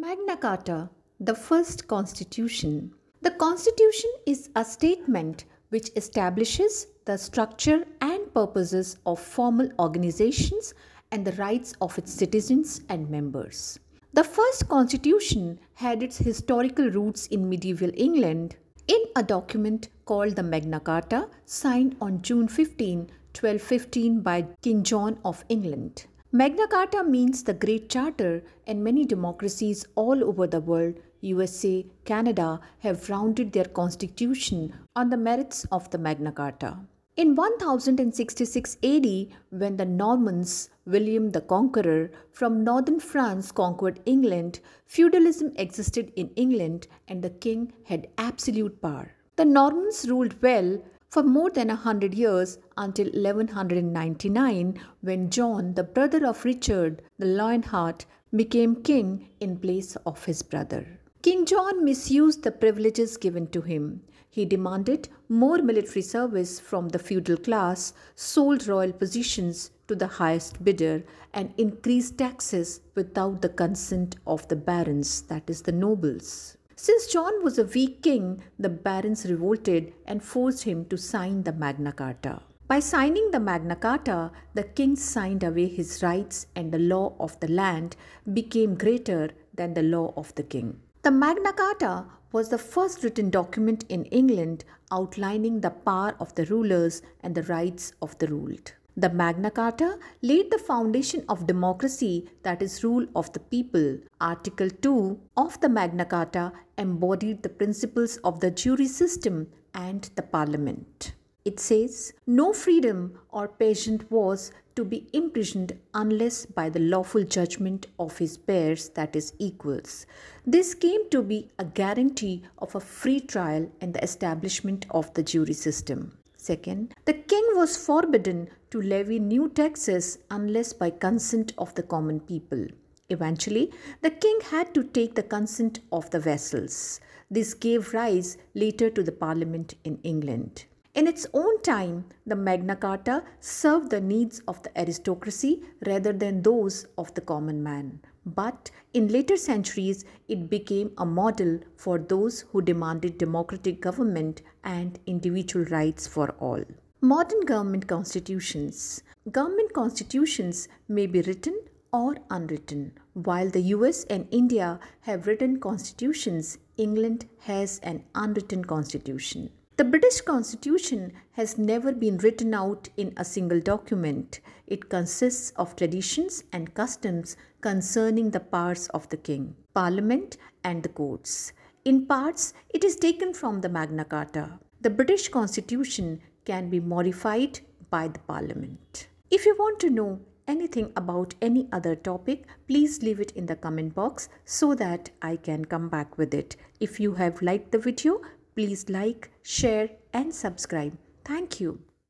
Magna Carta, the first constitution. The constitution is a statement which establishes the structure and purposes of formal organizations and the rights of its citizens and members. The first constitution had its historical roots in medieval England in a document called the Magna Carta, signed on June 15, 1215 by King John of England. Magna Carta means the Great Charter, and many democracies all over the world, USA, Canada, have rounded their constitution on the merits of the Magna Carta. In 1066 AD, when the Normans, William the Conqueror, from northern France conquered England, feudalism existed in England and the king had absolute power. The Normans ruled well for more than a hundred years until 1199 when John, the brother of Richard the Lionheart, became king in place of his brother. King John misused the privileges given to him. He demanded more military service from the feudal class, sold royal positions to the highest bidder, and increased taxes without the consent of the barons, that is, the nobles. Since John was a weak king, the barons revolted and forced him to sign the Magna Carta. By signing the Magna Carta, the king signed away his rights and the law of the land became greater than the law of the king. The Magna Carta was the first written document in England outlining the power of the rulers and the rights of the ruled. The Magna Carta laid the foundation of democracy, that is, rule of the people. Article 2 of the Magna Carta embodied the principles of the jury system and the parliament. It says, No freedom or patient was to be imprisoned unless by the lawful judgment of his peers, that is, equals. This came to be a guarantee of a free trial and the establishment of the jury system. Second, the king was forbidden to levy new taxes unless by consent of the common people. Eventually, the king had to take the consent of the vassals. This gave rise later to the parliament in England. In its own time, the Magna Carta served the needs of the aristocracy rather than those of the common man. But in later centuries, it became a model for those who demanded democratic government and individual rights for all. Modern government constitutions. Government constitutions may be written or unwritten. While the US and India have written constitutions, England has an unwritten constitution. The British Constitution has never been written out in a single document. It consists of traditions and customs concerning the powers of the king, parliament, and the courts. In parts, it is taken from the Magna Carta. The British Constitution can be modified by the parliament. If you want to know anything about any other topic, please leave it in the comment box so that I can come back with it. If you have liked the video, Please like, share and subscribe. Thank you.